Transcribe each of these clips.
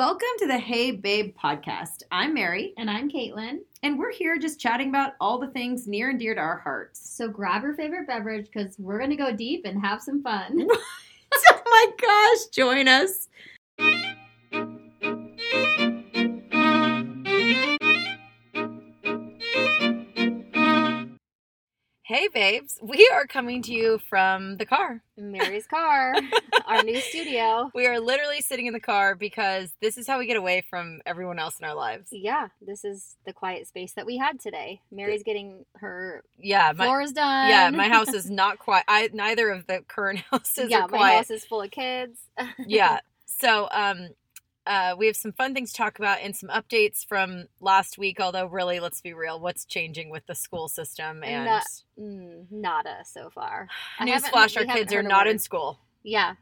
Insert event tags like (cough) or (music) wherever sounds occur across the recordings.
Welcome to the Hey Babe podcast. I'm Mary, And I'm Caitlin. and we're here just chatting about all the things near and dear to our hearts. So grab your favorite beverage because we're going to go deep and have some fun. (laughs) (laughs) oh my gosh, join us. Hey, babes. We are coming to you from the car. Mary's car, our new studio. (laughs) We are literally sitting in the car because this is how we get away from everyone else in our lives. Yeah, this is the quiet space that we had today. Mary's getting her Yeah, my floors done. yeah, my (laughs) house is not quiet. I neither of the current (laughs) houses yeah, are my quiet. house is full of kids. yeah. So um uh we have some fun things to talk about and some updates from last week, although really let's be real, what's changing with the school system and Not- Mm, nada so far. Newsflash our kids are not in school. Yeah,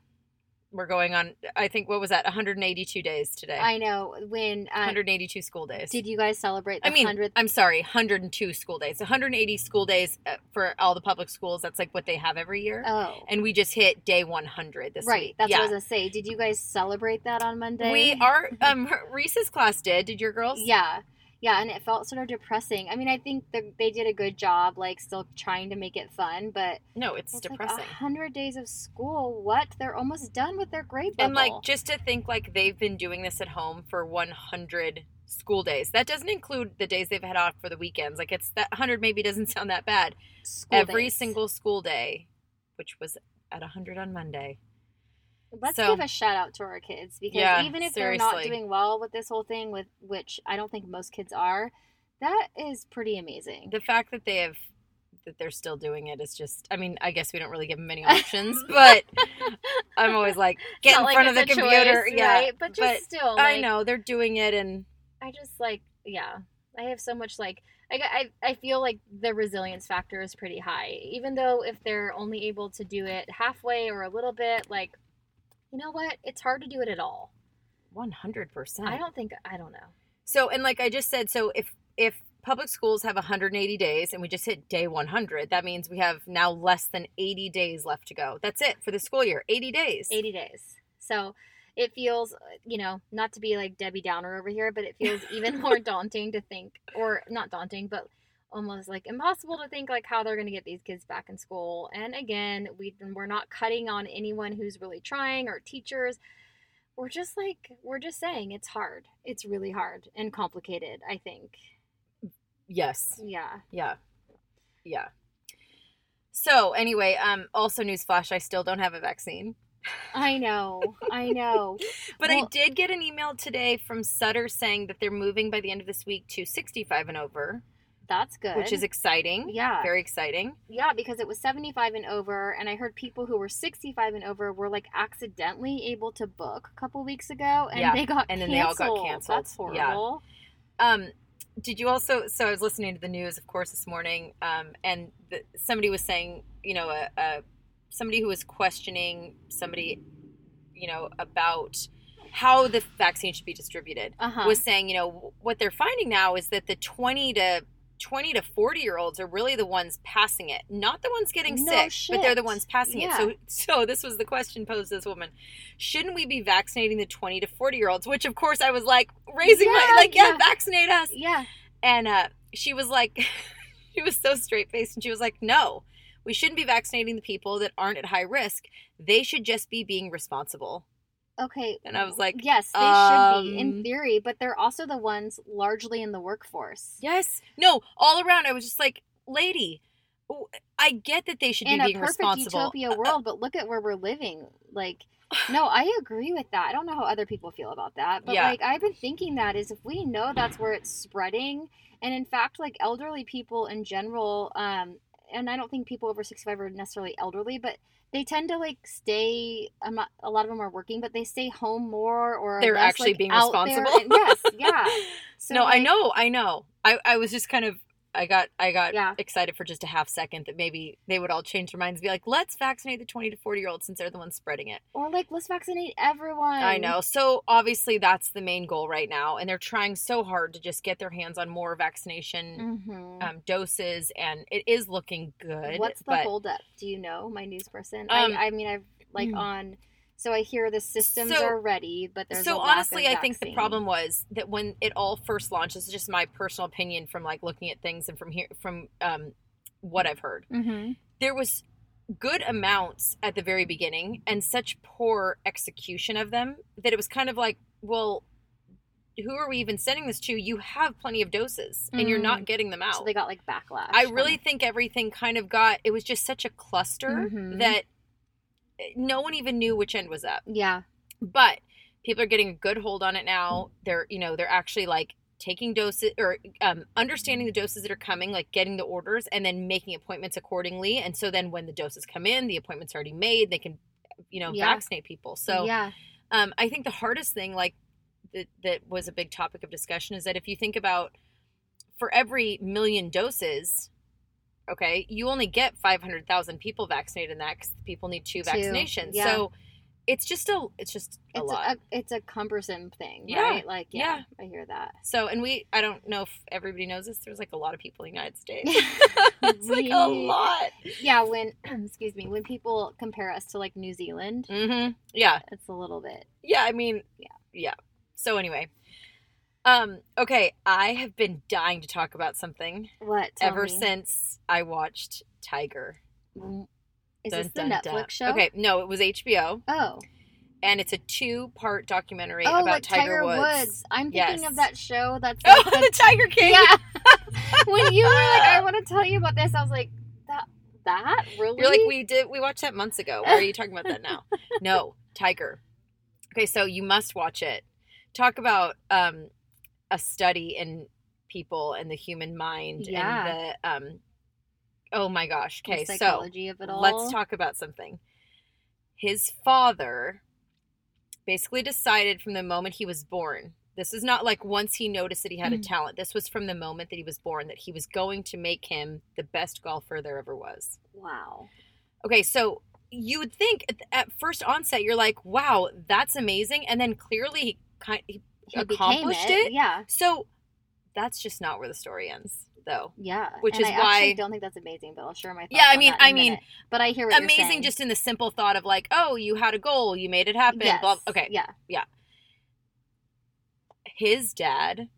We're going on I think what was that, 182 days today. I know. When uh, 182 school days. did you guys celebrate the I mean, 100th? I'm sorry, 102 school days. 180 school days uh, for all the public schools. That's like what they have every year. Oh, and we just hit day 100 this right. week. That's yeah. what I was to say. Did you guys celebrate that on Monday? We are um Reese's class did. Did your girls? Yeah. Yeah, and it felt sort of depressing. I mean, I think the, they did a good job, like still trying to make it fun, but No, it's, it's depressing. like hundred days of school. What? They're almost done with their grade and like just to think like they've been doing this at home for 100 school days. That doesn't include the days they've had off for the weekends. Like it's that 100 maybe doesn't sound that bad. School Every days. single school day, which was at 100 on Monday. Let's so- give a shout out to our kids because Yeah, even if they're not doing well with this whole thing, with which I don't think most kids are, that is pretty amazing. The fact that they have that they're still doing it is just I mean, I guess we don't really give them many (laughs) options, but I'm always like get in not front of the computer. choice, yeah. right? But just but still, I know they're doing it and I just like yeah. I have so much like I, I I feel like the resilience factor is pretty high. Even though if they're only able to do it halfway or a little bit, like you know what? It's hard to do it at all. 100%. I don't think I don't know. So, and like I just said, so if if public schools have 180 days and we just hit day 100, that means we have now less than 80 days left to go. That's it for the school year. 80 days. 80 days. So it feels, you know, not to be like Debbie Downer over here, but it feels even (laughs) more daunting to think, or not daunting, but almost like impossible to think like how they're going to get these kids back in school. And again, we we're not cutting on anyone who's really trying or teachers. We're just like we're just saying it's hard. It's really hard and complicated. I think. Yes. Yeah. Yeah. Yeah. So anyway, um, also newsflash, I still don't have a vaccine. I know. I know. (laughs) But I did get an email today from Sutter saying that they're moving by the end of this week to 65 and over, That's good. which is exciting. yeah. Very exciting. Yeah, because it was 75 and over, and I heard people who were 65 and over were like accidentally able to book a couple weeks ago, and Yeah, they got and then they all got canceled. canceled. That's Yeah. horrible. Um, did you also? So I was listening to the news, of course, this morning, um, and the, somebody was saying, you know, a, a somebody who was questioning somebody, you know, about how the vaccine should be distributed Uh huh. was saying, you know, what they're finding now is that the twenty to 20 to 40 year olds are really the ones passing it not the ones getting No sick but they're the ones passing Yeah. it so (laughs) so this was the question posed to this woman shouldn't we be vaccinating the 20 to 40 year olds which of course i was like raising my like yeah, yeah. vaccinate us yeah. and uh, she was like, (laughs) she was so straight faced, and she was like, no, we shouldn't be vaccinating the people that aren't at high risk. They should just be being responsible. Okay. And I was like, yes, they should be um, in theory, but they're also the ones largely in the workforce. yes, no, all around. I was just like, lady, I get that they should in be a being perfect responsible. utopia world, but look at where we're living. Like, (sighs) no, I agree with that. I don't know how other people feel about that, but Yeah. like I've been thinking that is if we know that's where it's spreading, and in fact, like elderly people in general, um, and I don't think people over sixty five are necessarily elderly, but they tend to like stay. I'm not. A lot of them are working, but they stay home more, or They're less, actually like, being responsible. And- yes, yeah. (laughs) So, no, I know, I know. I, I was just kind of I got I got Yeah. excited for just a half second that maybe they would all change their minds and be like, let's vaccinate the twenty to forty year olds since they're the ones spreading it. Or like, let's vaccinate everyone. I know. So obviously that's the main goal right now, and they're trying so hard to just get their hands on more vaccination hmm um, doses, and it is looking good. What's the but holdup? Do you know, my news person? Um, I, I mean, I've like hmm. on So I hear the systems So- are ready, but there's so honestly i think the problem was that when it all first launched this is just my personal opinion from like looking at things and from here from um what i've heard Mhm. there was good amounts at the very beginning and such poor execution of them that it was kind of like well who are we even sending this to you have plenty of doses and you're not getting them out So they got like backlash. I really think everything kind of got it was just such a cluster Mhm. that no one even knew which end was up. Yeah. But people are getting a good hold on it now. They're you know, they're actually like taking doses or um, understanding the doses that are coming, like getting the orders and then making appointments accordingly. And so then when the doses come in, the appointment's already made, they can you know, Yeah. vaccinate people. So yeah. um, I think the hardest thing, like that, that was a big topic of discussion, is that if you think about for every million doses, okay, you only get five hundred thousand people vaccinated in that because people need two Two, vaccinations. yeah. So it's just a it's just a It's lot. a, it's a cumbersome thing, Yeah, right? Like, yeah, yeah. I hear that. so and we I don't know if everybody knows this. There's like a lot of people in the United States. (laughs) (laughs) It's like a lot. yeah, when (clears throat) excuse me, when people compare us to like New Zealand, hmm Yeah. it's a little bit. Yeah, I mean, Yeah. yeah. So anyway, um, okay, I have been dying to talk about something What? Ever me. since I watched Tiger. Mm, Is Dun, this the dun, Netflix dun. show? Okay, no, it was HBO, Oh. and it's a two-part documentary Oh, about like Tiger, Tiger Woods. I'm thinking Yes. of that show that's (laughs) Oh, the the Tiger King. Yeah. (laughs) when you were like, I want to tell you about this, I was like, that that really? You're like, we did. We watched that months ago. Why are you talking about that now? (laughs) no, Tiger. Okay, so you must watch it. Talk about um, a study in people and the human mind Yeah. and the um. Oh my gosh. Okay, so psychology of it all. let's talk about something. His father basically decided from the moment he was born. This is not like once he noticed that he had a Mm. talent. This was from the moment that he was born that he was going to make him the best golfer there ever was. Wow. Okay, so you would think at, at first onset you're like, "Wow, that's amazing," and then clearly he kind he He accomplished it. Yeah. So that's just not where the story ends, though. Yeah. Which And is I actually why- don't think that's amazing, but I'll share my thoughts Yeah, I mean- I mean, minute. but I hear what you're Amazing, just in the simple thought of like, "Oh, you had a goal, you made it happen." yes. Blah. Okay, Yeah. Yeah. His dad.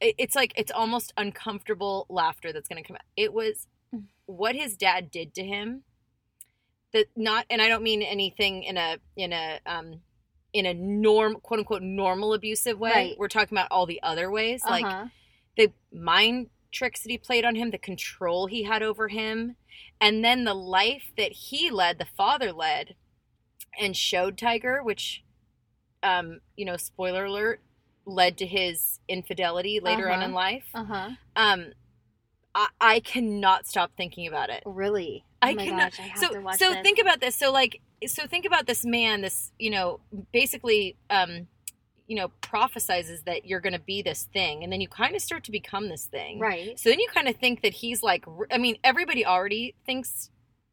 It's like it's almost uncomfortable laughter that's going to come out. It was Mm. what his dad did to him. That not, and I don't mean anything in a in a um in a norm quote unquote normal abusive way. Right. We're talking about all the other ways, like Uh-huh. the mind tricks that he played on him, the control he had over him, and then the life that he led, the father led, and showed Tiger, which, um, you know, spoiler alert, led to his infidelity later on Uh-huh. in life. Uh-huh. Um, I, I cannot stop thinking about it. Really? I oh my cannot- gosh, I have So, to watch so this. think about this. So, like, so think about this man. This, you know, basically, um, you know, prophesizes that you're going to be this thing, and then you kind of start to become this thing. Right. So then you kind of think that he's like, I mean, everybody already thinks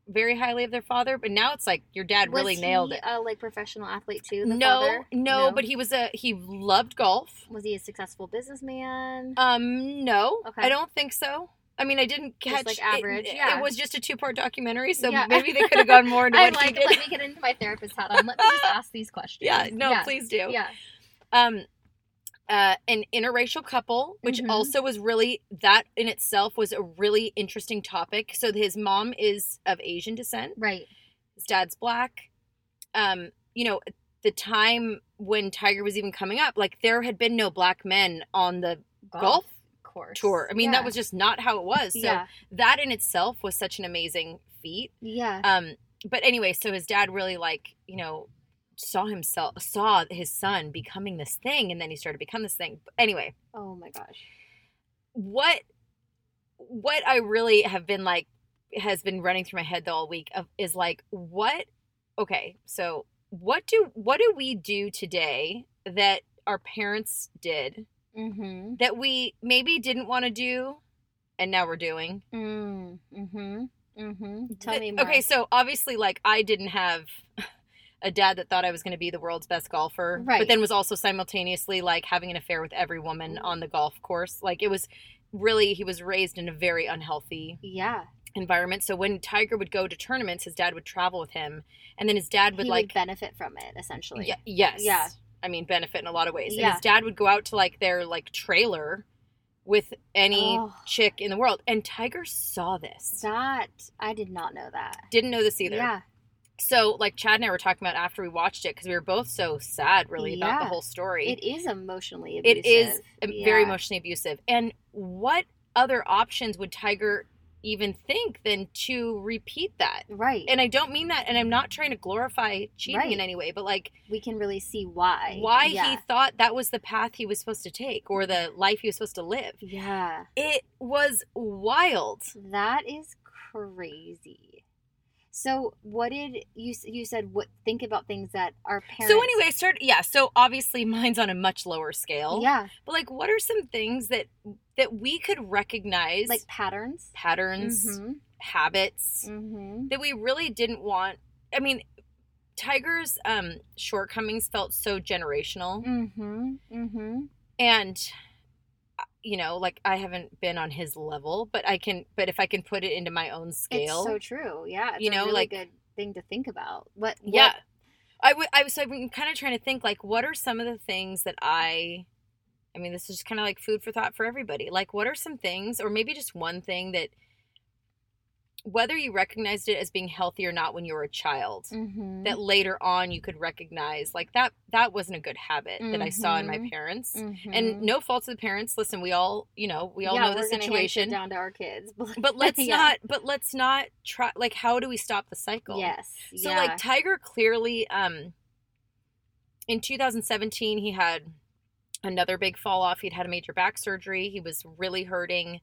very highly of their father, but now it's like your dad Was really nailed he it. a like professional athlete too? The No, father? no, but he was a he loved golf. was he a successful businessman? Um, no, Okay. I don't think so. I mean, I didn't Just, catch like, it- average, It, yeah. was just a two part documentary, so Yeah. maybe they could have gone more (laughs) into what he like, did. let me get into my therapist hat on. Let me just ask these questions. yeah, no, please do. Yeah. um uh, an interracial couple, which Mhm. also was really that in itself was a really interesting topic. So his mom is of Asian descent, Right. his dad's black. Um, you know, the time when Tiger was even coming up, like there had been no black men on the golf, course. tour. I mean, Yeah. that was just not how it was. So yeah. that in itself was such an amazing feat. Yeah. Um, but anyway, so his dad really like, you know, saw himself saw his son becoming this thing and then he started to become this thing. But anyway, oh my gosh. what what I really have been like has been running through my head the whole week of is like what okay, so what do what do we do today that our parents did Mm-hmm. that we maybe didn't want to do and now we're doing? Mm. Mm-hmm. Mm-hmm. Tell Th- me more. Okay, so obviously, like, I didn't have (laughs) a dad that thought I was going to be the world's best golfer, Right. but then was also simultaneously like having an affair with every woman on the golf course. Like, it was really he was raised in a very unhealthy Yeah. environment. So when Tiger would go to tournaments, his dad would travel with him, and then his dad would he like would benefit from it essentially. yeah, yes. Yeah. I mean, benefit in a lot of ways. And Yeah. his dad would go out to like their like trailer with any Oh. chick in the world. And Tiger saw this. That I did not know that. Didn't know this either. Yeah. So, like Chad and I were talking about after we watched it because we were both so sad, really, about the whole story. It is emotionally abusive. it is um, very emotionally abusive. And what other options would Tiger even think than to repeat that? Right. And I don't mean that, and I'm not trying to glorify cheating in any way, but like we can really see why. why he thought that was the path he was supposed to take or the life he was supposed to live. Yeah. It was wild. That is crazy. So, what did you you said? What think about things that our parents? So anyway, I started yeah, so obviously (laughs) mine's on a much lower scale. yeah, But like what are some things that that we could recognize like patterns, patterns, Mm-hmm. habits Mm-hmm. that we really didn't want I mean Tiger's um shortcomings felt so generational Mm-hmm. Mm-hmm. and uh, you know like I haven't been on his level but I can but if I can put it into my own scale It's so true. Yeah. It's You a know, really like- good thing to think about. What? what- yeah i would i was So i've been kind of trying to think like what are some of the things that i i mean this is just kind of like food for thought for everybody like what are some things or maybe just one thing that whether you recognized it as being healthy or not when you were a child Mhm. that later on you could recognize like that that wasn't a good habit that i saw in my Mhm. parents Mhm. and no fault to the parents listen we all you know we all yeah, know the we're gonna hand shit situation down to our kids. but (laughs) let's Yeah. not but let's not try like how do we stop the cycle Yes. so yeah. like Tiger clearly um in 2017 he had another big fall off. He'd had a major back surgery. He was really hurting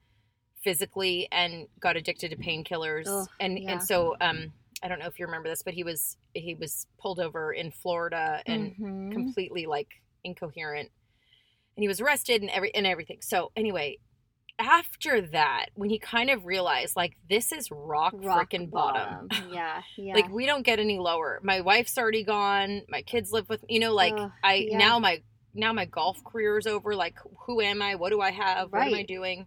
physically and got addicted to painkillers. Ugh, And yeah. and so um I don't know if you remember this, but he was he was pulled over in Florida and Mhm. completely like incoherent. And he was arrested and every and everything. So anyway, after that, when he kind of realized like this is rock, rock frickin' bottom. (laughs) Yeah. Yeah. Like we don't get any lower. My wife's already gone. My kids live with you know like I yeah. now my now my golf career is over. Like who am I? What do I have? What am I doing?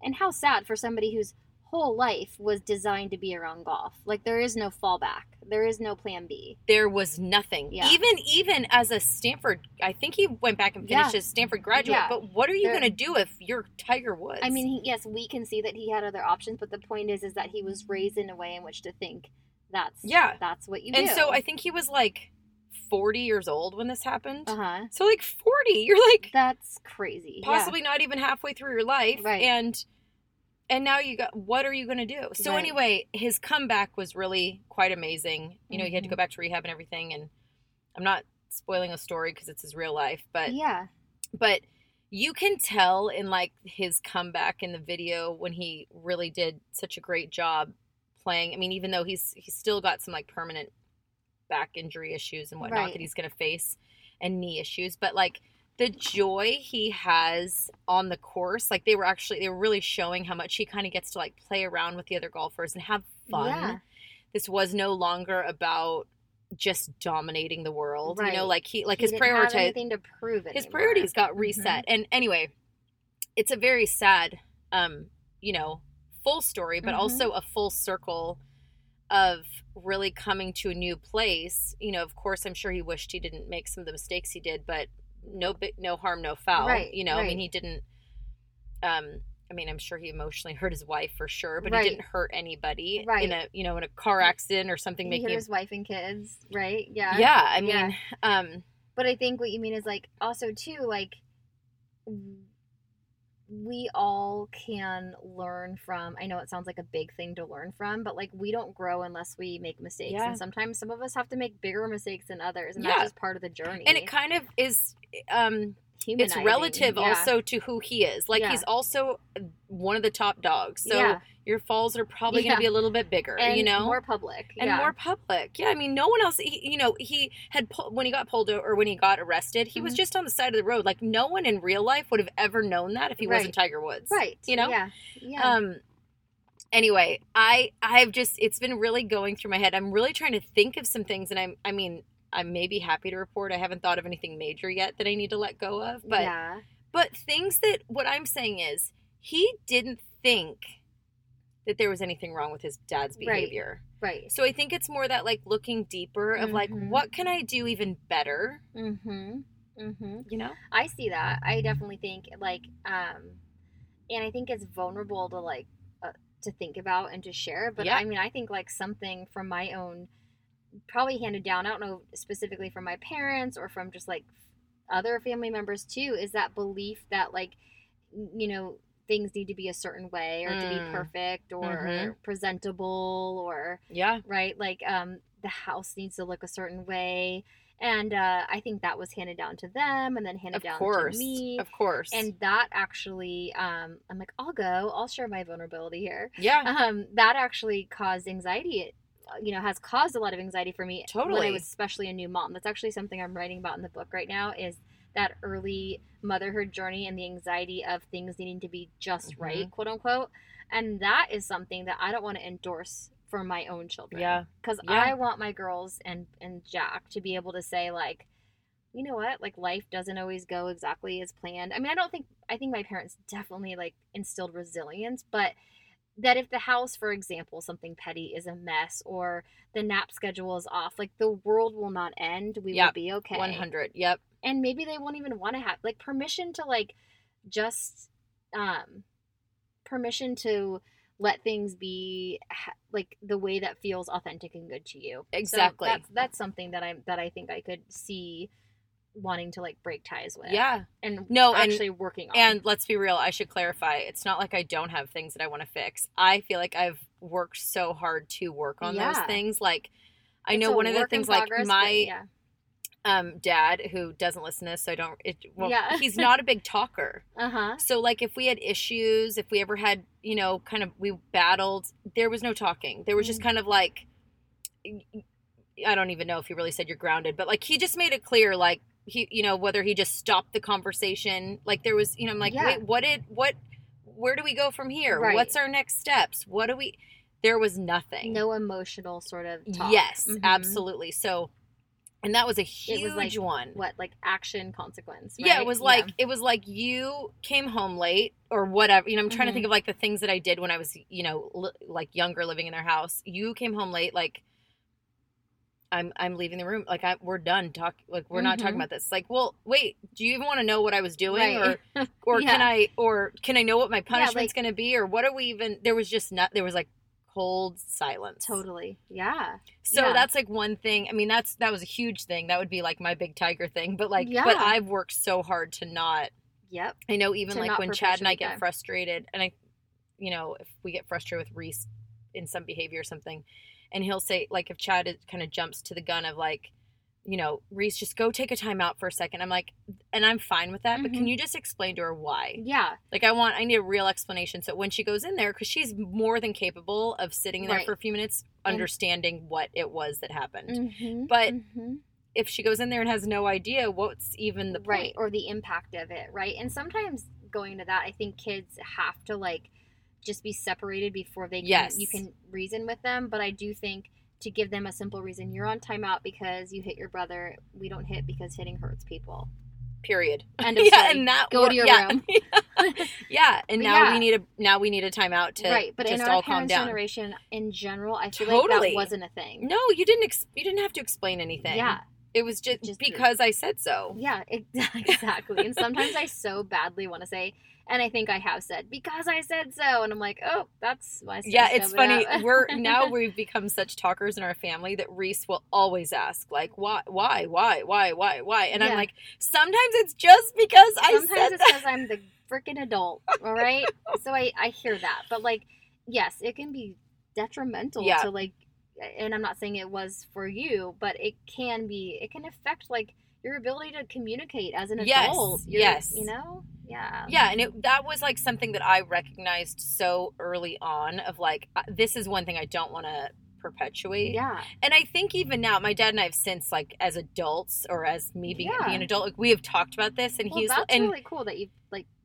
and how sad for somebody whose whole life was designed to be around golf. Like there is no fallback. There is no plan B. There was nothing. Yeah. Even even as a Stanford, I think he went back and finished Yeah. his Stanford graduate. Yeah. But what are you going to do if you're Tiger Woods? I mean, he, yes, we can see that he had other options, but the point is, is that he was raised in a way in which to think that's Yeah. that's what you do. and do. so I think he was like 40 years old when this happened. uh huh. So like 40, you're like That's crazy. possibly not even halfway through your life Right. and and now you got what are you going to do so Right. anyway his comeback was really quite amazing you know he had to go back to rehab and everything and i'm not spoiling a story because it's his real life but Yeah. but you can tell in like his comeback in the video when he really did such a great job playing i mean even though he's he's still got some like permanent back injury issues and whatnot Right. that he's going to face and knee issues but like the joy he has on the course like they were actually they were really showing how much he kind of gets to like play around with the other golfers and have fun Yeah. this was no longer about just dominating the world you know like he like He his priority anything to prove it. his anymore. priorities got Mhm. reset and anyway it's a very sad um you know full story but Mhm. also a full circle of really coming to a new place you know of course i'm sure he wished he didn't make some of the mistakes he did but no no harm no foul Right, you know i mean he didn't um i mean i'm sure he emotionally (laughs) hurt his wife for sure but Right. he didn't hurt anybody Right. in a you know in a car accident or something He making hurt his wife and kids, right? Yeah. yeah i mean Yeah. um But I think what you mean is like also too like we all can learn from. I know it sounds like a big thing to learn from, but like we don't grow unless we make mistakes, Yeah. and sometimes some of us have to make bigger mistakes than others, and Yeah. that's just part of the journey. and it kind of is um it's relative Yeah. also to who he is. Like Yeah. he's also one of the top dogs. So Yeah. your falls are probably going to be a little bit bigger, and you know? more public and more public. Yeah, I mean, no one else. He, you know, he had when he got pulled o- or when he got arrested, he was Mhm. just on the side of the road. Like no one in real life would have ever known that if he wasn't Tiger Woods, right. You know. yeah, yeah. Um. Anyway, I I've just it's been really going through my head. I'm really trying to think of some things, and I'm I mean I'm maybe happy to report I haven't thought of anything major yet that I need to let go of, but yeah, but things that what I'm saying is he didn't think that there was anything wrong with his dad's behavior. Right. So I think it's more that like looking deeper of like Mhm. what can I do even better, Mm-hmm. Mm-hmm. you know? I see that. I definitely think like, um, and I think it's vulnerable to like uh, to think about and to share. But Yeah. I mean, I think like something from my own, probably handed down. I don't know specifically from my parents or from just like other family members too. Is that belief that like, you know, things need to be a certain way or to be Mm. perfect or Mhm. presentable or Yeah. right? Like um, the house needs to look a certain way, and uh, I think that was handed down to them, and then handed Of down course. to me. Of course. And that actually, um, I'm like, I'll go. I'll share my vulnerability here. yeah. Um, that actually caused anxiety. You know, has caused a lot of anxiety for me when Totally. I was especially a new mom. That's actually something I'm writing about in the book right now. Is that early motherhood journey and the anxiety of things needing to be just Mhm. right, quote unquote. And that is something that I don't want to endorse for my own children Yeah. because Yeah. I want my girls and and Jack to be able to say like, you know what, like life doesn't always go exactly as planned. I mean, I don't think I think my parents definitely like instilled resilience, but that if the house, for example, something petty is a mess or the nap schedule is off, like the world will not end. We will be okay. 100. Yep. And maybe they won't even want to have like permission to like just um permission to let things be ha- like the way that feels authentic and good to you. So Exactly. that's that's something that I'm that I think I could see wanting to like break ties with. Yeah. And No, and- actually working on. And let's be real, I should clarify. It's not like I don't have things that I want to fix. I feel like I've worked so hard to work on those things. Like I It's know one of the things like my yeah. um dad who doesn't listen to this, so I don't it well Yeah. he's not a big talker. (laughs) Uh-huh. So like if we had issues, if we ever had, you know, kind of we battled, there was no talking. There was just Mhm. kind of like I don't even know if he really said you're grounded, but like he just made it clear like he you know whether he just stopped the conversation, like there was, you know, I'm like, Yeah. "Wait, what did what where do we go from here? Right. What's our next steps? What do we There was nothing. No emotional sort of talk. Yes, Mhm. absolutely. So and that was a huge It was like, one. What like action consequence? Yeah, it was like it was like you came home late or whatever. You know, I'm trying to Mhm. think of like the things that I did when I was, you know, li- like younger, living in their house. You came home late, like I'm I'm leaving the room. Like I we're done talk. Like we're not talking Mhm. about this. Like, well, wait. Do you even want to know what I was doing, Right. or (laughs) or can I or can I know what my Yeah, punishment's like- going to be, or what are we even? There was just not. There was like cold silence. totally. Yeah. So Yeah. that's like one thing. I mean, that's that was a huge thing. That would be like my big tiger thing. But like, Yeah. but I've worked so hard to not. Yep. I know even To like when Chad and I get frustrated, and I, you know, if we get frustrated with Reese in some behavior or something, and he'll say like if Chad kind of jumps to the gun of like, you know, Reese, just go take a time out for a second. I'm like, and I'm fine with that, but can Mhm. you just explain to her why? Yeah. Like I want, I need a real explanation. So when she goes in there, because she's more than capable of sitting there Right. for a few minutes, And- understanding what it was that happened. Mm-hmm. But mm-hmm. If she goes in there and has no idea, what's even the right point? or the impact of it right and sometimes going to that i think kids have to like just be separated before they can Yes. you can reason with them but i do think to give them a simple reason you're on timeout because you hit your brother we don't hit because hitting hurts people Period. End of (laughs) yeah, story. and that Go to your yeah. room. (laughs) yeah, and But now yeah. we need a now we need a timeout to right but just in our parents generation in general i feel like Totally. that wasn't a thing No, you didn't. Ex- you didn't have to explain anything. yeah it was just, Just- because I said so. yeah ex- (laughs) exactly and sometimes i so badly want to say and i think i have said because i said so and i'm like oh that's my Yeah, it's funny. (laughs) We're now we've become such talkers in our family that Reese will always ask, like, why, why, why, why, why, why, and I'm like, sometimes it's just because I sometimes said it's that. because I'm the freaking adult, all right? so I I hear that, but like, yes, it can be detrimental Yeah. to like, and I'm not saying it was for you, but it can be. It can affect like your ability to communicate as an Yes, adult. Your- yes. you know, yeah, Yeah, and it, that was like something that I recognized so early on of like, uh, this is one thing I don't want to perpetuate. yeah, And I think even now, my dad and I have since like as adults or as me being, Yeah. being an adult, like, we have talked about this, and well, he's that's and really cool that you've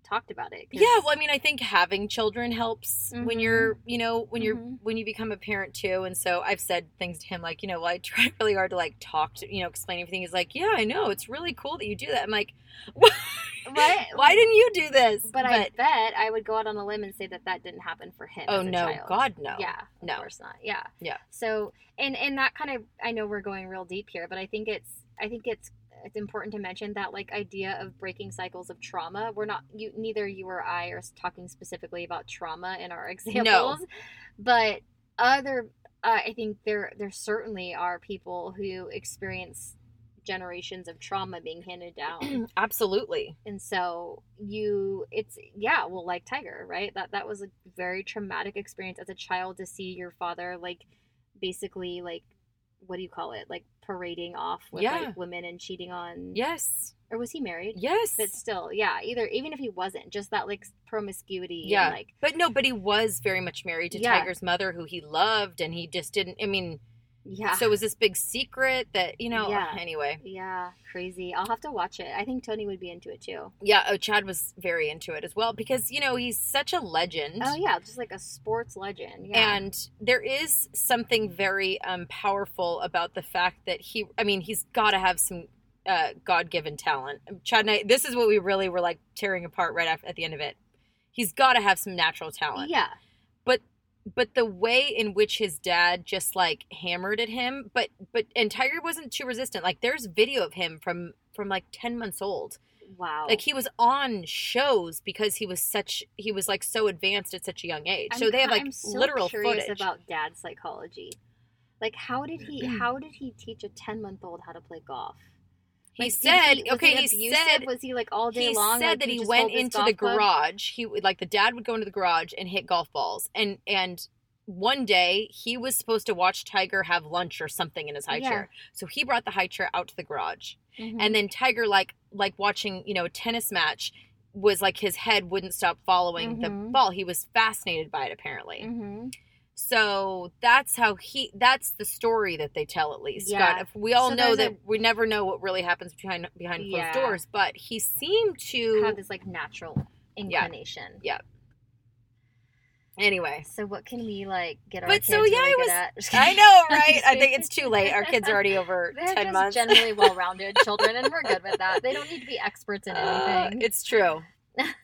talked about it. yeah. Well, I mean, I think having children helps when Mhm. you're, you know, when you're Mhm. when you become a parent too. And so I've said things to him like, you know, well, I try (laughs) really hard to like talk to, you know, explain everything. He's like, yeah, I know, it's really cool that you do that. I'm like, (laughs) Right? (laughs) Why didn't you do this? But, I bet I would go out on a limb and say that that didn't happen for him. oh as a no, child. God no. Yeah, of No. course not. Yeah. Yeah. So and and that kind of I know we're going real deep here, but I think it's I think it's it's important to mention that like idea of breaking cycles of trauma. We're not you neither you or I are talking specifically about trauma in our (laughs) examples, no. but other uh, I think there there certainly are people who experience generations of trauma being handed down (clears throat) Absolutely. and so you it's yeah well like tiger right that that was a very traumatic experience as a child to see your father like basically like what do you call it like parading off with Yeah. like women and cheating on Yes. or was he married Yes. but still yeah either even if he wasn't just that like promiscuity Yeah. and, like But no, but he was very much married to Yeah. Tiger's mother, who he loved, and he just didn't. I mean, yeah so it was this big secret that you know. Yeah. (laughs) Anyway, yeah crazy i'll have to watch it i think tony would be into it too yeah. Oh, Chad was very into it as well because you know he's such a legend. oh yeah just like a sports legend yeah And there is something very um, powerful about the fact that he, I mean, he's got to have some uh, God given talent. Chad and I, this is what we really were like tearing apart right after, at the end of it. He's got to have some natural talent. yeah But the way in which his dad just like hammered at him, but, but, and Tiger wasn't too resistant. Like there's video of him from, from like 10 months old. wow Like he was on shows because he was such, he was like so advanced at such a young age. so I'm they have like I'm so literal curious footage. about dad's psychology. Like, how did he? (clears throat) How did he teach a ten month old how to play golf? He Like, said, he- okay, he, he said, was he like all day he long? He said like, that he went into the club? garage. He would like the dad would go into the garage and hit golf balls, and and one day he was supposed to watch Tiger have lunch or something in his high Yeah. chair. So he brought the high chair out to the garage, Mhm. and then Tiger like like watching you know a tennis match was like his head wouldn't stop following the Mhm. ball. He was fascinated by it apparently. Mhm. So that's how he. That's the story that they tell, at least. Yeah. We all So know that we never know what really happens behind behind closed Yeah. doors, but he seemed to. have this like natural inclination. Yeah. Anyway, So what can we like get our But kids so, yeah, really I good was- at? I know, (laughs) right? I think it's too late. Our kids are already over (laughs) They're ten just months. generally (laughs) well-rounded children, and we're good with that. They don't need to be experts in Uh, anything. it's true.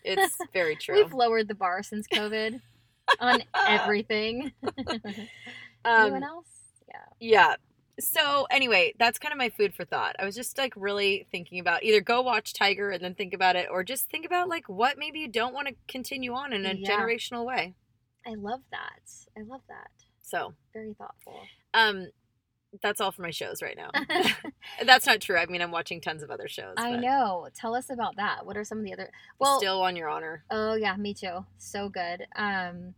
It's very true. We've lowered the bar since COVID on everything. (laughs) Anyone Um, else? Yeah. yeah. So anyway, that's kind of my food for thought. I was just like really thinking about either go watch Tiger and then think about it, or just think about like what maybe you don't want to continue on in a Yeah. generational way. I love that. I love that. So, Very thoughtful. um, that's all for my shows right now. (laughs) (laughs) that's not true. I mean, I'm watching tons of other shows. I but know. Tell us about that. What are some of the other? Well, still on your honor. oh yeah, me too. So good. Um,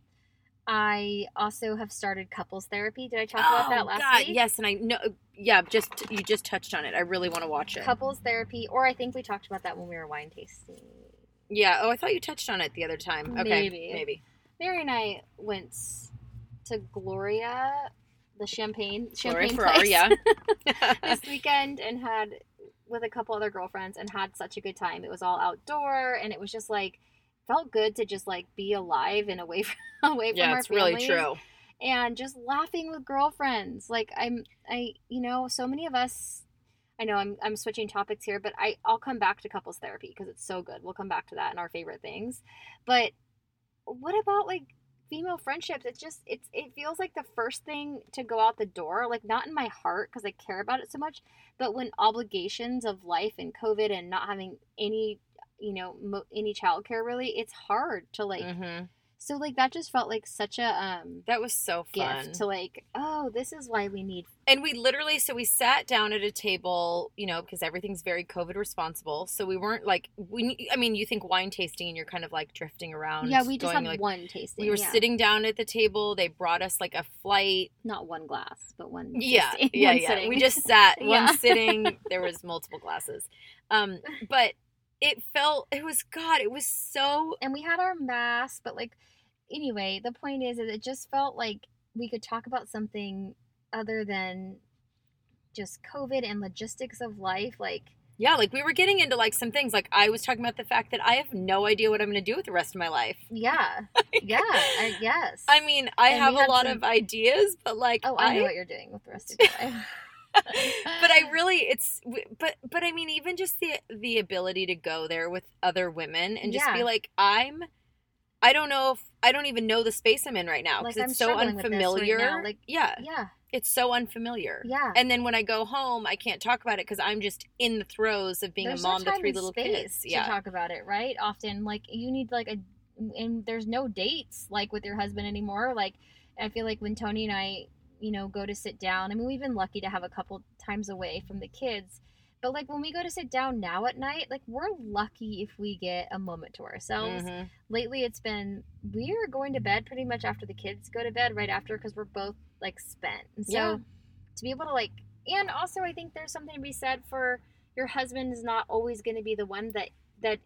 I also have started couples therapy. Did I talk about that last Oh, God, week? yes, and I know. Yeah, just you just touched on it. I really want to watch it. Couples therapy, or I think we talked about that when we were wine tasting. Yeah. Oh, I thought you touched on it the other time. Okay, Maybe. maybe. Mary and I went to Gloria, the champagne champagne Ferrer, place. yeah. (laughs) this (laughs) weekend and had with a couple other girlfriends and had such a good time. It was all outdoor and it was just like felt good to just like be alive and away (laughs) from away from yeah, our it's really families true. and just laughing with girlfriends. Like I'm I you know, so many of us I know I'm I'm switching topics here, but I I'll come back to couples therapy because it's so good. We'll come back to that and our favorite things. But what about like female friendships? It's just it's it feels like the first thing to go out the door, like not in my heart because I care about it so much, but when obligations of life and COVID and not having any you know mo- any childcare really, it's hard to like hmm so like that just felt like such a um That was so fun. gift to like oh this is why we need and we literally, so we sat down at a table, you know, because everything's very COVID responsible. So we weren't like, we. I mean, you think wine tasting, and you're kind of like drifting around. yeah we just going, had like, one tasting We were yeah. sitting down at the table. They brought us like a flight. not one glass but one Yeah, tasting, yeah, one yeah. sitting. We just sat (laughs) Yeah. one sitting. (laughs) There was multiple glasses, um, but it felt. It was God. It was so. and we had our masks but like anyway the point is that it just felt like we could talk about something other than just covid and logistics of life like Yeah, like we were getting into like some things. Like I was talking about the fact that I have no idea what I'm going to do with the rest of my life. yeah (laughs) yeah I, yes I mean, I And have a lot some- of ideas, but like oh i know what you're doing with the rest of your (laughs) life but I really it's but but I mean even just the the ability to go there with other women and just Yeah. be like I'm I don't know if I don't even know the space I'm in right now because Like, it's so this right unfamiliar. like- yeah, yeah, it's so unfamiliar. yeah. And then when I go home, I can't talk about it because I'm just in the throes of being there's a mom no to three little kids. to Yeah, talk about it, right? Often, like you need like a, and there's no dates like with your husband anymore. Like I feel like when Tony and I, you know, go to sit down. I mean, we've been lucky to have a couple times away from the kids. But like when we go to sit down now at night, like we're lucky if we get a moment to ourselves. Mhm. Lately, it's been we are going to bed pretty much after the kids go to bed, right after, because we're both like spent. And so Yeah. to be able to like, and also I think there's something to be said for your husband is not always going to be the one that that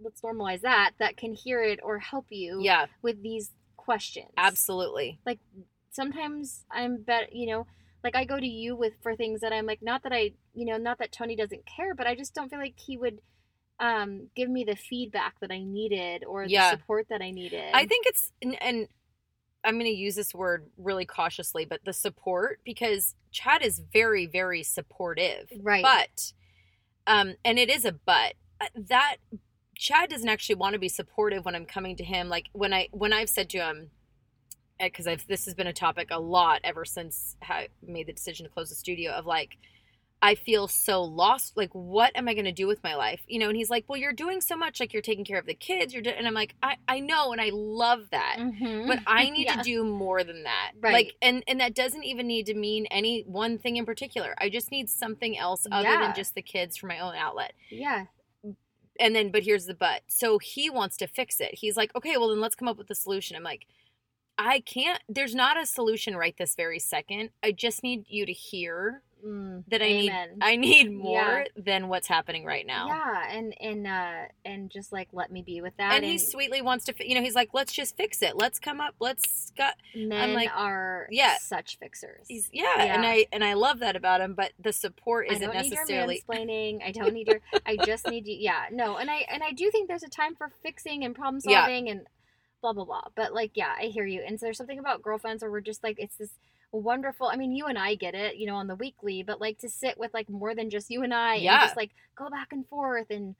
let's normalize that that can hear it or help you yeah, with these questions. absolutely. Like sometimes I'm bet you know like I go to you with for things that I'm like not that I you know not that Tony doesn't care, but I just don't feel like he would um give me the feedback that I needed or Yeah. the support that I needed. I think it's and, and I'm going to use this word really cautiously, but the support because Chad is very very supportive. right. But um and it is a but uh, that Chad doesn't actually want to be supportive when I'm coming to him like when I when I've said to him because I've this has been a topic a lot ever since I made the decision to close the studio of like I feel so lost like what am I going to do with my life you know and he's like well you're doing so much like you're taking care of the kids you're and I'm like I I know and I love that Mhm. but I (laughs) need Yeah. to do more than that. Right. Like and and that doesn't even need to mean any one thing in particular. I just need something else other Yeah. than just the kids for my own outlet. yeah. And then but here's the but. So he wants to fix it. He's like, "Okay, well then let's come up with a solution." I'm like, "I can't there's not a solution right this very second. I just need you to hear Mm, that I need. I need more Yeah. than what's happening right now." Yeah, and and uh and just like let me be with that. And he sweetly wants to, you know, he's like, let's just fix it. Let's come up. Let's got. men like, are yeah. such fixers. He's yeah, and I and I love that about him. But the support isn't I don't necessarily. need your mansplaining. I don't need your. I just need you. Yeah, no, and I and I do think there's a time for fixing and problem (laughs) Yeah. solving and blah blah blah. But like, yeah, I hear you. And so there's something about girlfriends where we're just like, it's this wonderful. I mean, you and I get it, you know, on the weekly, but like to sit with like more than just you and I, Yeah. and just like go back and forth and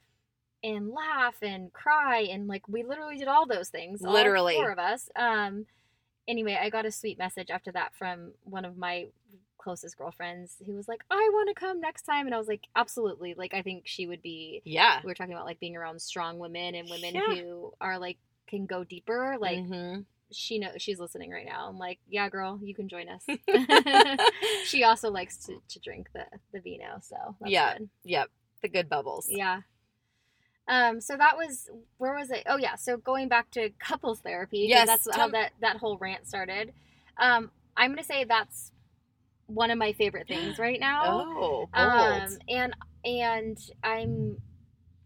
and laugh and cry and like we literally did all those things, all Literally. four of us. Um, anyway, I got a sweet message after that from one of my closest girlfriends who was like, I want to come next time. And I was like, absolutely. Like, I think she would be, yeah. we were talking about like being around strong women and women Yeah. who are like, can go deeper. Like, Mhm. she knows she's listening right now. I'm like, yeah, girl, you can join us. (laughs) she also likes to, to drink the, the vino. So that's Yeah. good. yep. The good bubbles. Yeah. Um, so that was where was it? Oh yeah, so going back to couples therapy, Yes, that's how that that whole rant started. Um, I'm gonna say that's one of my favorite things right now. Oh, bold. um, and and I'm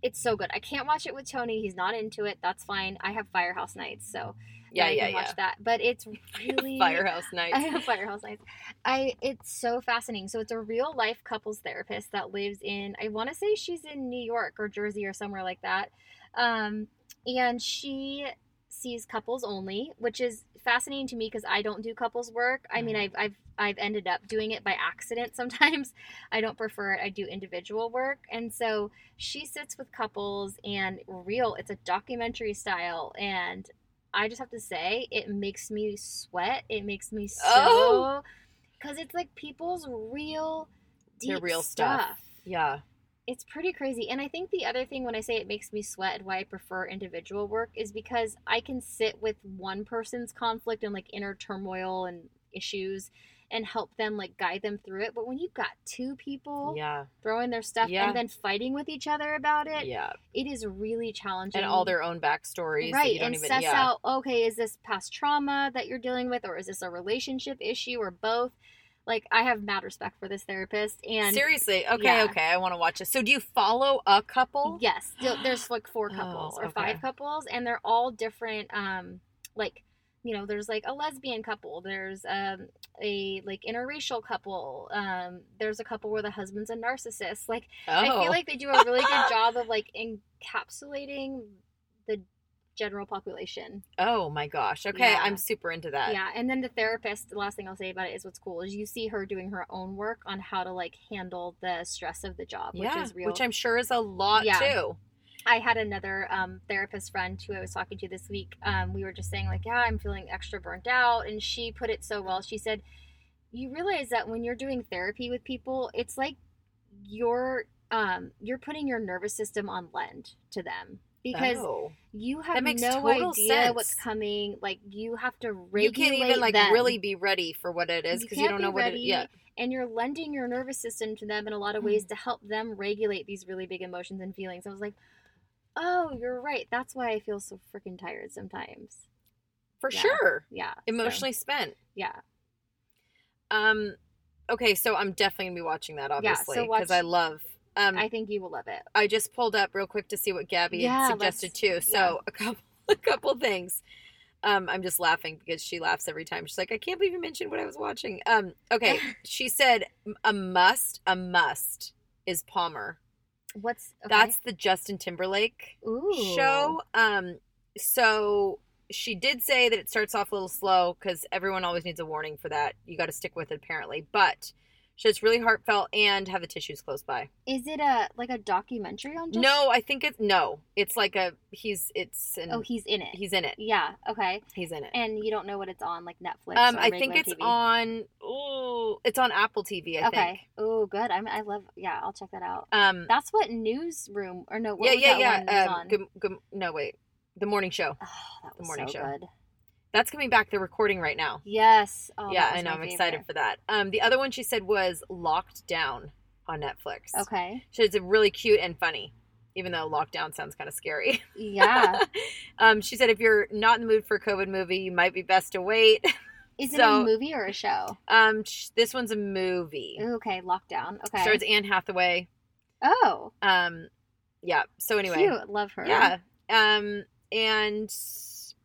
it's so good. I can't watch it with Tony. He's not into it. That's fine. I have Firehouse nights, so yeah, I yeah, can watch yeah. that. But it's (laughs) really Firehouse (laughs) Nights. I have Firehouse Nights. I it's so fascinating. So it's a real life couples therapist that lives in I want to say she's in New York or Jersey or somewhere like that. Um, and she sees couples only, which is fascinating to me because I don't do couples work. I mean, Mhm. I've I've I've ended up doing it by accident (laughs) sometimes. I don't prefer it. I do individual work. And so she sits with couples and real it's a documentary style and I just have to say it makes me sweat. It makes me so Oh. cuz it's like people's real deep Their real stuff. stuff Yeah. It's pretty crazy. And I think the other thing when I say it makes me sweat and why I prefer individual work is because I can sit with one person's conflict and like inner turmoil and issues and help them like guide them through it. But when you've got two people Yeah. throwing their stuff Yeah. and then fighting with each other about it, Yeah. it is really challenging. And all their own backstories. right you don't and even, suss yeah. out okay is this past trauma that you're dealing with or is this a relationship issue or both like i have mad respect for this therapist and Seriously. Okay, Yeah. okay. I want to watch this. So do you follow a couple? Yes, there's like four couples or okay. five couples, and they're all different. Um, like you know, there's like a lesbian couple. There's um a like interracial couple. Um, there's a couple where the husband's a narcissist. Like Oh. I feel like they do a really good job of like encapsulating general population. Oh my gosh. Okay, Yeah. I'm super into that. Yeah, and then the therapist. The last thing I'll say about it is what's cool is you see her doing her own work on how to like handle the stress of the job, which is real. which I'm sure is a lot Yeah. too. I had another um, therapist friend who I was talking to this week. Um, we were just saying like, yeah, I'm feeling extra burnt out, and she put it so well. She said, "You realize that when you're doing therapy with people, it's like you're um, you're putting your nervous system on lend to them." Because oh. you have no idea sense. what's coming. Like you have to you can't even like them. really be ready for what it is because you, can't don't know what ready, it. Yeah. and you're lending your nervous system to them in a lot of ways to help them regulate these really big emotions and feelings. I was like, oh, you're right. That's why I feel so freaking tired sometimes. For Yeah. sure. Yeah. so, Emotionally spent. yeah. Um. Okay, so I'm definitely gonna be watching that Yeah, obviously so because watch- I love. Um, I think you will love it. I just pulled up real quick to see what Gabby Yeah, suggested too. So yeah. a couple, (laughs) a couple things. Um, I'm just laughing because she laughs every time. She's like, "I can't believe you mentioned what I was watching." Um, okay, (laughs) she said a must, a must is Palmer. What's okay. That's the Justin Timberlake Ooh. show. Um, so she did say that it starts off a little slow because everyone always needs a warning for that. You got to stick with it apparently, but so it's really heartfelt and have the tissues close by. Is it a like a documentary on? Just- No, I think it's no. It's like a he's it's an, Oh, he's in it. he's in it. yeah. Okay. He's in it. And you don't know what it's on, like Netflix. Um, I think it's TV? on. Oh, it's on Apple TV. I okay. Oh, good. I'm. I love. Yeah, I'll check that out. Um, That's what newsroom or no? What yeah, was yeah, yeah. Um, on? good, good, no, wait. The morning show. Oh, that The morning so show. good. That's coming back. They're recording right now. Yes. Oh, yeah, I know. I'm excited for that. Um, the other one she said was Locked Down on Netflix. Okay. So it's really cute and funny, even though lockdown sounds kind of scary. Yeah. (laughs) um, she said if you're not in the mood for a COVID movie, you might be best to wait. Is it a (laughs) movie or a show? Um, sh- this one's a movie. Ooh, Okay, lockdown. Okay. Stars Anne Hathaway. oh, Um, yeah. So anyway, cute. Love her. yeah. Um, and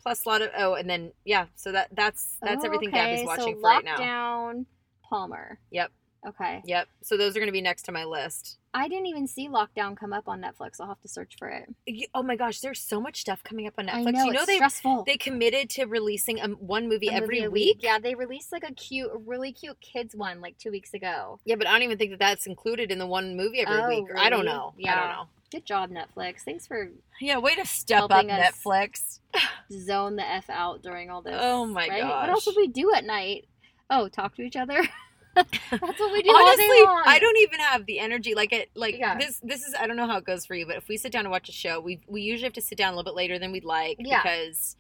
plus a lot of oh, and then yeah. So that that's that's Oh, everything okay. Gabby's watching so for right now. Lockdown, Palmer. Yep. Okay. Yep. So those are going to be next to my list. I didn't even see Lockdown come up on Netflix. I'll have to search for it. Oh my gosh, there's so much stuff coming up on Netflix. I know, you know they stressful. they committed to releasing um, one movie A every movie a week. Yeah, they released like a cute, a really cute kids one like two weeks ago. Yeah, but I don't even think that that's included in the one movie every Oh, week. I don't really? know. I Yeah. don't know. Good job, Netflix. Thanks for Yeah, way to step up, Netflix. (laughs) zone the f out during all this. Oh my right? What else would we do at night? Oh, talk to each other. (laughs) That's what we do all Honestly. I don't even have the energy. Like it, like Yeah. this. This is I don't know how it goes for you, but if we sit down and watch a show, we we usually have to sit down a little bit later than we'd like Yeah. because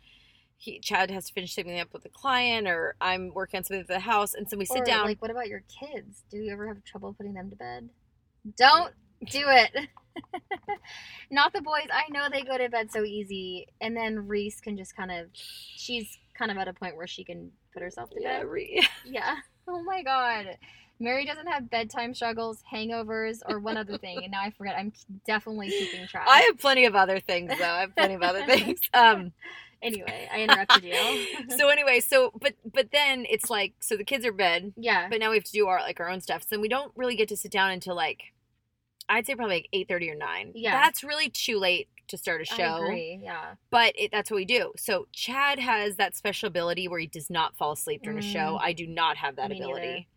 he Chad has to finish something up with a client, or I'm working on something at the house, and so we sit Or, down. Like, what about your kids? Do you ever have trouble putting them to bed? Don't do it. (laughs) Not the boys. I know they go to bed so easy, and then Reese can just kind of. She's kind of at a point where she can put herself to yeah, bed. re- (laughs) Yeah. Oh my god. Mary doesn't have bedtime struggles, hangovers, or one other thing, and now I forget. I'm definitely keeping track. I have plenty of other things though. I have plenty of other (laughs) things. Um. Anyway, I interrupted you. So anyway, so but but then it's like so the kids are bed, yeah. but now we have to do our like our own stuff. So we don't really get to sit down until like I'd say probably like eight thirty or nine. Yeah. that's really too late to start a show. I agree. Yeah. But it, that's what we do. So Chad has that special ability where he does not fall asleep during a show. I do not have that Mm. Me ability.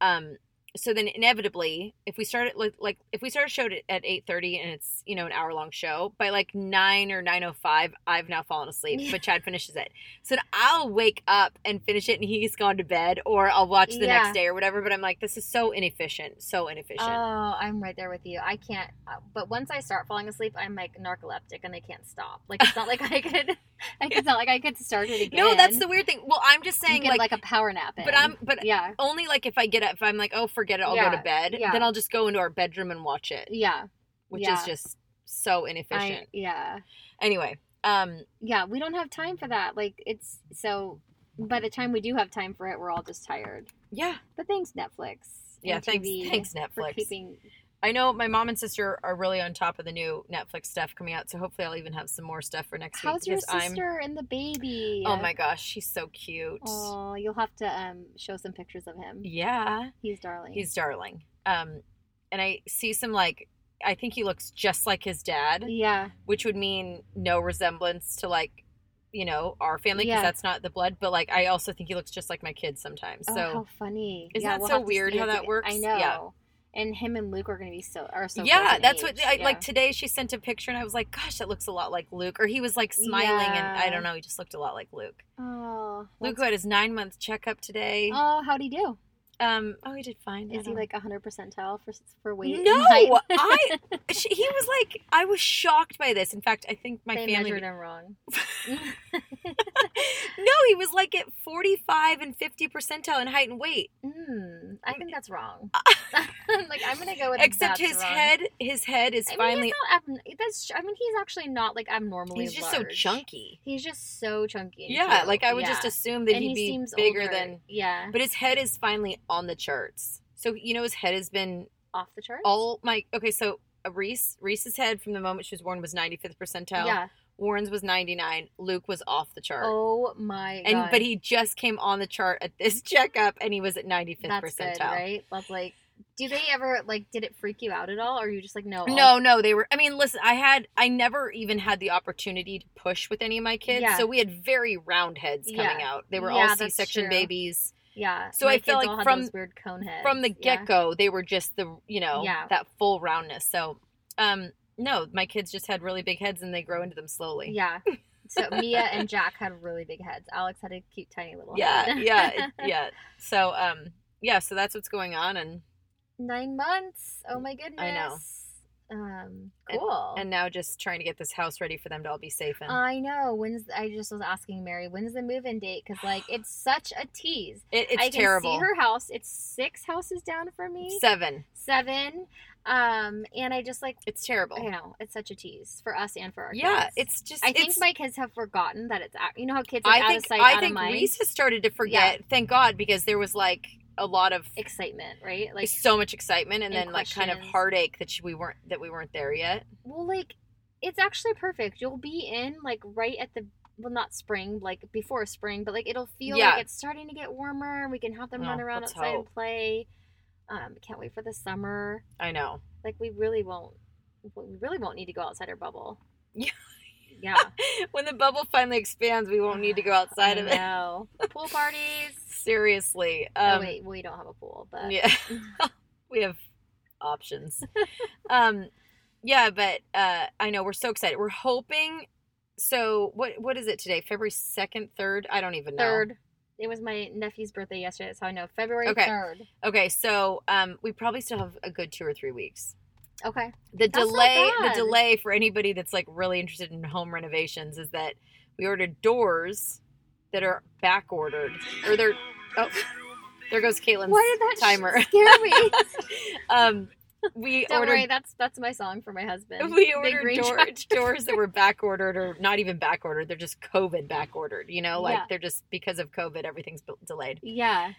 Um. So then inevitably, if we started like, like if we start a show at- at eight thirty and it's you know an hour long show, by like nine or nine oh five, I've now fallen asleep. Yeah. But Chad finishes it. So then I'll wake up and finish it, and he's gone to bed, or I'll watch the Yeah. next day or whatever. But I'm like, this is so inefficient, so inefficient. Oh, I'm right there with you. I can't. uh, But once I start falling asleep, I'm like narcoleptic and I can't stop. Like it's not like I could. (laughs) Like, it's not like I could start it again. no, that's the weird thing. Well, I'm just You saying, get like, like, a power nap. In. but I'm, but yeah, only like if I get up, if I'm like, oh, forget it, I'll go to bed. yeah. Then I'll just go into our bedroom and watch it, yeah, which Yeah. is just so I, inefficient. yeah, Anyway, um, yeah. We don't have time for that. Like it's so. By the time we do have time for it, we're all just tired. yeah, But thanks Netflix. yeah. Thanks, TV thanks for Netflix. keeping. I know my mom and sister are really on top of the new Netflix stuff coming out, so hopefully I'll even have some more stuff for next How's week. your because I'm- sister and the baby? Oh my gosh, she's so cute. Oh, you'll have to um show some pictures of him. Yeah, He's darling. he's darling. Um, and I see some like I think he looks just like his dad, Yeah. which would mean no resemblance to like, you know, our family because Yeah. that's not the blood. But like, I also think he looks just like my kids sometimes. Oh, So how funny! Isn't yeah, that we'll so weird how that works? I know. Yeah. And him and Luke are going to be so are so. yeah, that's what. I yeah. like today. She sent a picture and I was like, gosh, that looks a lot like Luke. Or he was like smiling and I don't know, he just looked a lot like Luke. Oh, Luke who had his nine month checkup today. Oh, how'd he do? Um, oh, he did fine. Is he like hundred percentile for for weight? No, (laughs) height? I. (laughs) She, he was like, I was shocked by this. In fact, I think my they family. measured him wrong. (laughs) no, he was like at forty five and fifty percentile in height and weight. mm, I think that's wrong. like I'm gonna go with Except his wrong. head, his head is I mean, finally. he's not ab- that's. I mean, he's actually not like abnormally. He's just so chunky. He's just so chunky. Yeah, cute. like I would just assume that and he'd he be bigger older. than. yeah But his head is finally on the charts. So you know his head has been off the charts. all my okay. So uh, Reese Reese's head from the moment she was born was ninety fifth percentile. yeah. Warren's was ninety nine. Luke was off the chart. Oh my and god. but he just came on the chart at this (laughs) checkup and he was at 95th that's percentile good, right? That's like. Do they ever like? Did it freak you out at all, or are you just like no? I'll- no no they were i mean listen i had i never even had the opportunity to push with any of my kids Yeah. so we had very round heads coming Yeah. out they were Yeah, all c-section babies Yeah. So my I feel like from- weird cone heads. from the get-go they were just the you know Yeah. that full roundness so um no my kids just had really big heads and they grow into them slowly Yeah. (laughs) So Mia and Jack had really big heads. Alex had a cute tiny little yeah head. yeah (laughs) yeah so um yeah so that's what's going on and Nine months. Oh my goodness. I know. Um, cool. and now just trying to get this house ready for them to all be safe in I know. When's I just was asking Mary, when's the move-in date? Because like it's such a tease. it, it's I can terrible see her house. It's six houses down from me. seven Seven. Um, and I just like it's terrible you know, it's such a tease for us and for our yeah kids. it's just I think my kids have forgotten that it's you know how kids are I out think of sight, I think. Reese has started to forget. Thank God, because there was like a lot of excitement, right? Like so much excitement, and, and then like kind of heartache that we weren't that we weren't there yet. well, like it's actually perfect. You'll be in like right at the well, not spring, like before spring, but like it'll feel Yeah. like it's starting to get warmer. We can have them Oh, run around outside hope. and play. Um, can't wait for the summer. I know. Like we really won't. We really won't need to go outside our bubble. Yeah. Yeah. (laughs) when the bubble finally expands, we won't need to go (sighs) outside I of it. know. Pool parties. Seriously. oh Um, wait, we don't have a pool, but Yeah, (laughs) we have options. (laughs) um, yeah, but uh, I know we're so excited. We're hoping. So what what is it today? February second, third? I don't even know. third. It was my nephew's birthday yesterday, so I know February Okay. third. Okay, so um, we probably still have a good two or three weeks. Okay. The That's delay, the delay for anybody that's like really interested in home renovations is that we ordered doors that are back ordered, or they're oh, there goes Caitlin's Why did that timer. scare me? (laughs) um, we Don't ordered worry, that's that's my song for my husband. we ordered door, doors that were back ordered or not even back ordered. They're just COVID back ordered. You know, like Yeah. they're just because of COVID, everything's delayed. Yeah.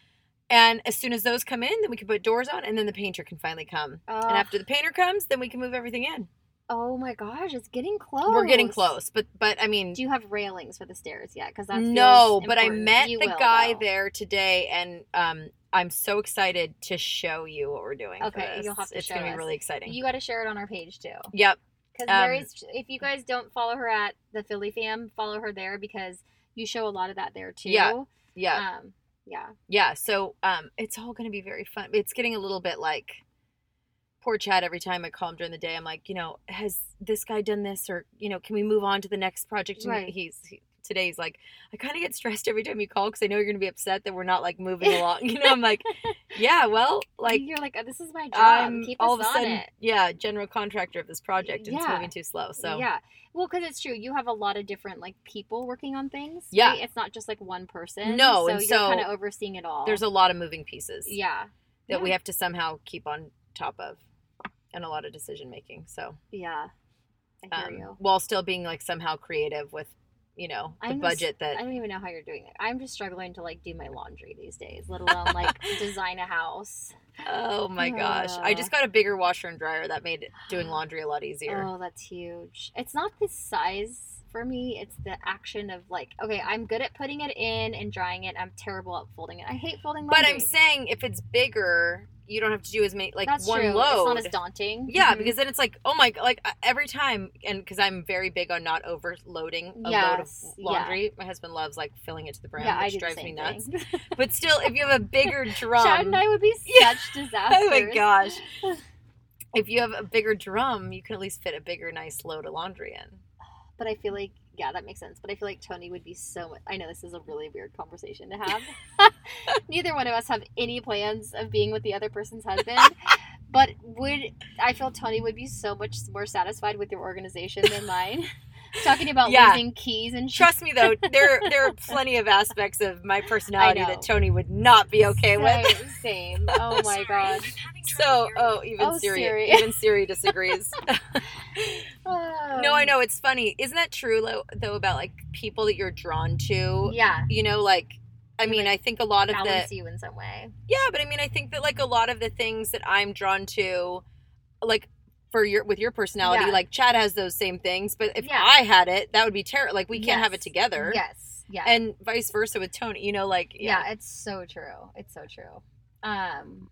And as soon as those come in, then we can put doors on, and then the painter can finally come. Oh, and after the painter comes, then we can move everything in. oh my gosh, it's getting close. We're getting close, but but I mean, Do you have railings for the stairs yet? Because that's no. But I met you the will, guy though. there today, and um, I'm so excited to show you what we're doing. Okay, you'll have to It's gonna be really exciting. You got to share it on our page too. yep. Because Um, Mary's, if you guys don't follow her at the Philly Fam, follow her there because you show a lot of that there too. Yeah. Yeah. Um. Yeah. yeah so um it's all going to be very fun it's getting a little bit like poor chad every time i call him during the day i'm like you know has this guy done this or you know can we move on to the next project and Right. he's he, today he's like i kind of get stressed every time you call because i know you're going to be upset that we're not like moving (laughs) along you know i'm like yeah well like you're like, "Oh, this is my job. i'm Keep all of a sudden it. yeah general contractor of this project and it's moving too slow so yeah. Well, because it's true. You have a lot of different like people working on things. Yeah. right? It's not just like one person. No, So and you're so kind of overseeing it all. there's a lot of moving pieces yeah. that we have to somehow keep on top of and a lot of decision making so Yeah. I hear um, you. while still being like somehow creative with you know the I'm just- budget that I don't even know how you're doing it. I'm just struggling to like do my laundry these days, let alone like (laughs) design a house. oh my gosh i just got a bigger washer and dryer that made doing laundry a lot easier Oh, that's huge. It's not the size for me, it's the action of like, okay, I'm good at putting it in and drying it. I'm terrible at folding it. I hate folding but i'm saying if it's bigger you don't have to do as many like That's one true. load. It's not as daunting. yeah, Mhm. because then it's like, oh my, god, like every time, and because I'm very big on not overloading a Yes, load of yeah. laundry. My husband loves like filling it to the brim, yeah, which drives me nuts. (laughs) But still, if you have a bigger drum, Chad and I would be (laughs) Yeah. such disasters. (laughs) oh my gosh, if you have a bigger drum, you can at least fit a bigger, nice load of laundry in. But I feel like, yeah, that makes sense. But I feel like Tony would be so much. I know this is a really weird conversation to have. (laughs) (laughs) Neither one of us have any plans of being with the other person's husband. (laughs) but would I feel Tony would be so much more satisfied with your organization than mine? Talking about Yeah. losing keys and. Trust me, though, there there are plenty of aspects of my personality that Tony would not be okay with. Same. Oh my god. So, oh, even Oh, Siri, Siri. even Siri disagrees. Oh. no, I know it's funny. Isn't that true though about like people that you're drawn to? Yeah. You know, like I mean, I think a lot of the you in some way. yeah, but I mean, I think that like a lot of the things that I'm drawn to, like for your with your personality, Yeah. like Chad has those same things. But if Yeah. I had it, that would be terrible. Like we can't have it together. Yes. Yeah. And vice versa with Tony. You know, like yeah. it's so true it's so true um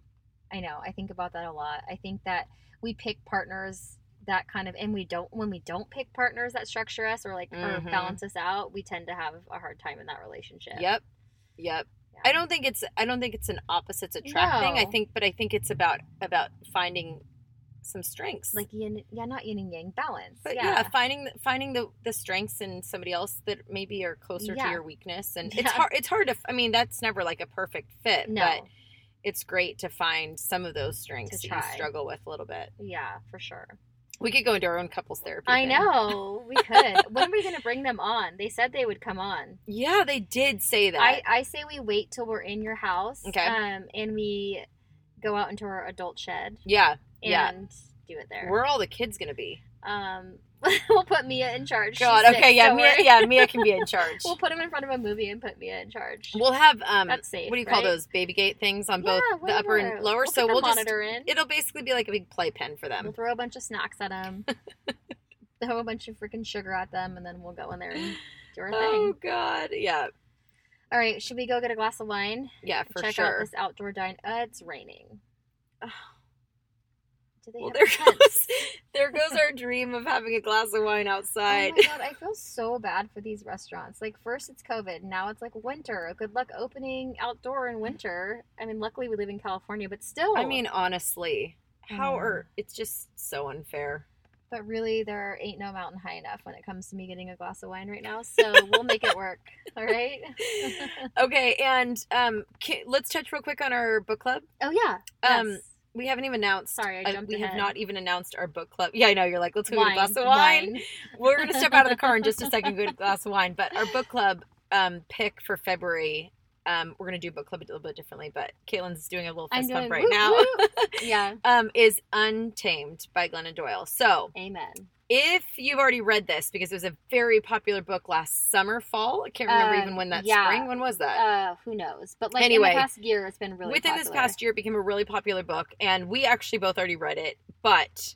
i know i think about that a lot i think that we pick partners that kind of and we don't when we don't pick partners that structure us or like or Mhm. balance us out we tend to have a hard time in that relationship Yep. Yep. Yeah. I don't think it's I don't think it's an opposites attract thing. I think but I think it's about about finding some strengths. like yin yeah not yin and yang balance but yeah, yeah, finding finding the the strengths in somebody else that maybe are closer to your weakness and Yeah. it's hard it's hard to I mean that's never like a perfect fit, no but it's great to find some of those strengths To that you struggle with a little bit. yeah for sure We could go into our own couples therapy. i thing. know we could (laughs) when are we gonna bring them on they said they would come on Yeah, they did say that. I, I say we wait till we're in your house Okay. um and we go out into our adult shed yeah. and Yeah. do it there. Where are all the kids gonna be? um, (laughs) we'll put Mia in charge. She's God, sick, okay, yeah, Mia yeah, Mia can be in (laughs) charge. we'll put him in front of a movie and put Mia in charge. We'll have um That's safe. what do you call right? those baby gate things on Yeah, both the upper and lower? We'll so we'll just monitor in. it'll basically be like a big playpen for them. We'll throw a bunch of snacks at them. (laughs) throw a bunch of freaking sugar at them, and then we'll go in there and do our Oh thing. Oh God, yeah, All right, should we go get a glass of wine? yeah, for Check sure. out this outdoor dine. Uh, it's raining. Do they Well, have there (laughs) goes there goes our dream of having a glass of wine outside. Oh outside. my god, I (laughs) feel so bad for these restaurants. Like first it's COVID, now it's like winter. Good luck opening outdoor in winter. I mean, luckily we live in California, but still. I mean, honestly, how Mm. are it's just so unfair. but really there ain't no mountain high enough when it comes to me getting a glass of wine right now. So we'll make it work. (laughs) All right. Okay, and um, ca- let's touch real quick on our book club. oh yeah. Um, Yes. We haven't even announced. Sorry, I uh, jumped we have not even announced our book club. Yeah, I know. You're like, let's go get a glass of wine. wine. We're gonna step out of the car in just a second, go get a (laughs) glass of wine. But our book club um, pick for February, um, we're gonna do book club a little bit differently. But Caitlin's doing a little fist bump right whoop, now. whoop. (laughs) yeah. um, is Untamed by Glennon Doyle. So Amen. If you've already read this, because it was a very popular book last summer, fall. I can't remember Um, even when that yeah. spring. When was that? Uh, who knows? But like Anyway, in the past year, it's been really Within this past year, it became a really popular book, and we actually both already read it. But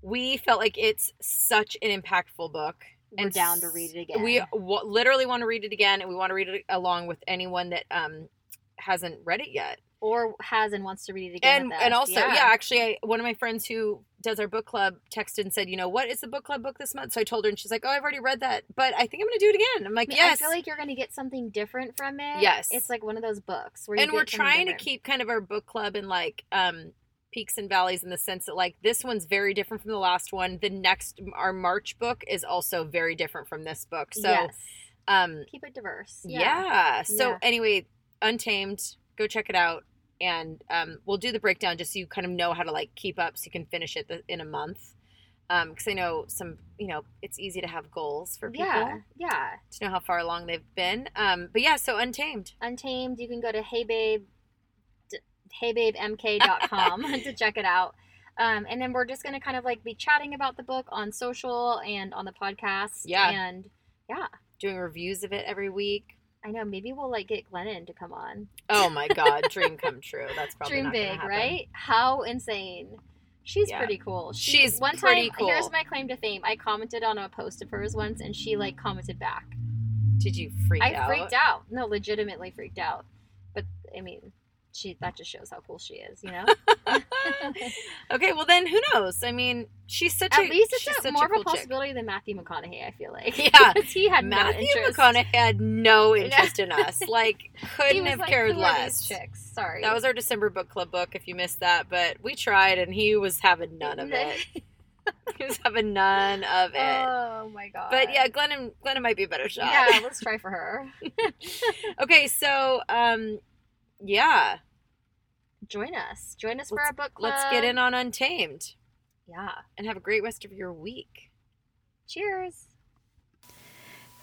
we felt like it's such an impactful book. We're and down to read it again. We w- literally want to read it again, and we want to read it along with anyone that um hasn't read it yet. Or has and wants to read it again. And and also, yeah, actually, I, one of my friends who does our book club texted and said, you know, what is the book club book this month? So I told her, and she's like, oh, I've already read that, but I think I'm going to do it again. I'm like, I yes. I feel like you're gonna get something different from it. Yes. it's like one of those books where you and we're trying to keep kind of our book club in like um peaks and valleys in the sense that like this one's very different from the last one the next our march book is also very different from this book so yes. um keep it diverse. yeah, so Yeah. anyway untamed go check it out and um we'll do the breakdown just so you kind of know how to like keep up so you can finish it in a month um because i know some you know it's easy to have goals for people yeah, yeah. to know how far along they've been um but yeah so untamed Untamed. You can go to heybabe, d- heybabemk.com (laughs) to check it out. Um, and then we're just gonna kind of like be chatting about the book on social and on the podcast. Yeah. and yeah. doing reviews of it every week I know maybe we'll like get Glennon to come on. Oh my god, dream (laughs) come true. That's probably Dream big, right? How insane. She's Yeah. pretty cool. She- She's one pretty time. cool. Here's my claim to fame. I commented on a post of hers once, and she like commented back. Did you freak out? I out? freaked out. No, legitimately freaked out. But I mean, she that just shows how cool she is, you know. (laughs) okay, well then who knows? I mean, she's such At a least she's it's a, more a cool of a chick. possibility than Matthew McConaughey. I feel like. Yeah. (laughs) Because he had Matthew interest. McConaughey had no interest in us. (laughs) Like, couldn't have like, cared "Who are these less. chicks. Sorry. That was our December book club book. If you missed that, but we tried, and he was having none of it. he was having none of it. oh my god. but yeah, Glennon, Glennon might be a better shot. Yeah, let's try for her. okay, so um, yeah, Join us. Join us for Let's- our book club. let's get in on Untamed Yeah. and have a great rest of your week. Cheers.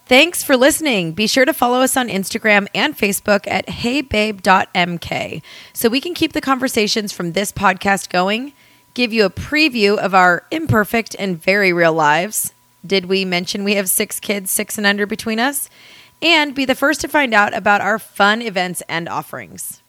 Thanks for listening. Be sure to follow us on Instagram and Facebook at heybabe.mk so we can keep the conversations from this podcast going, give you a preview of our imperfect and very real lives. Did we mention we have six kids, six and under between us? and be the first to find out about our fun events and offerings.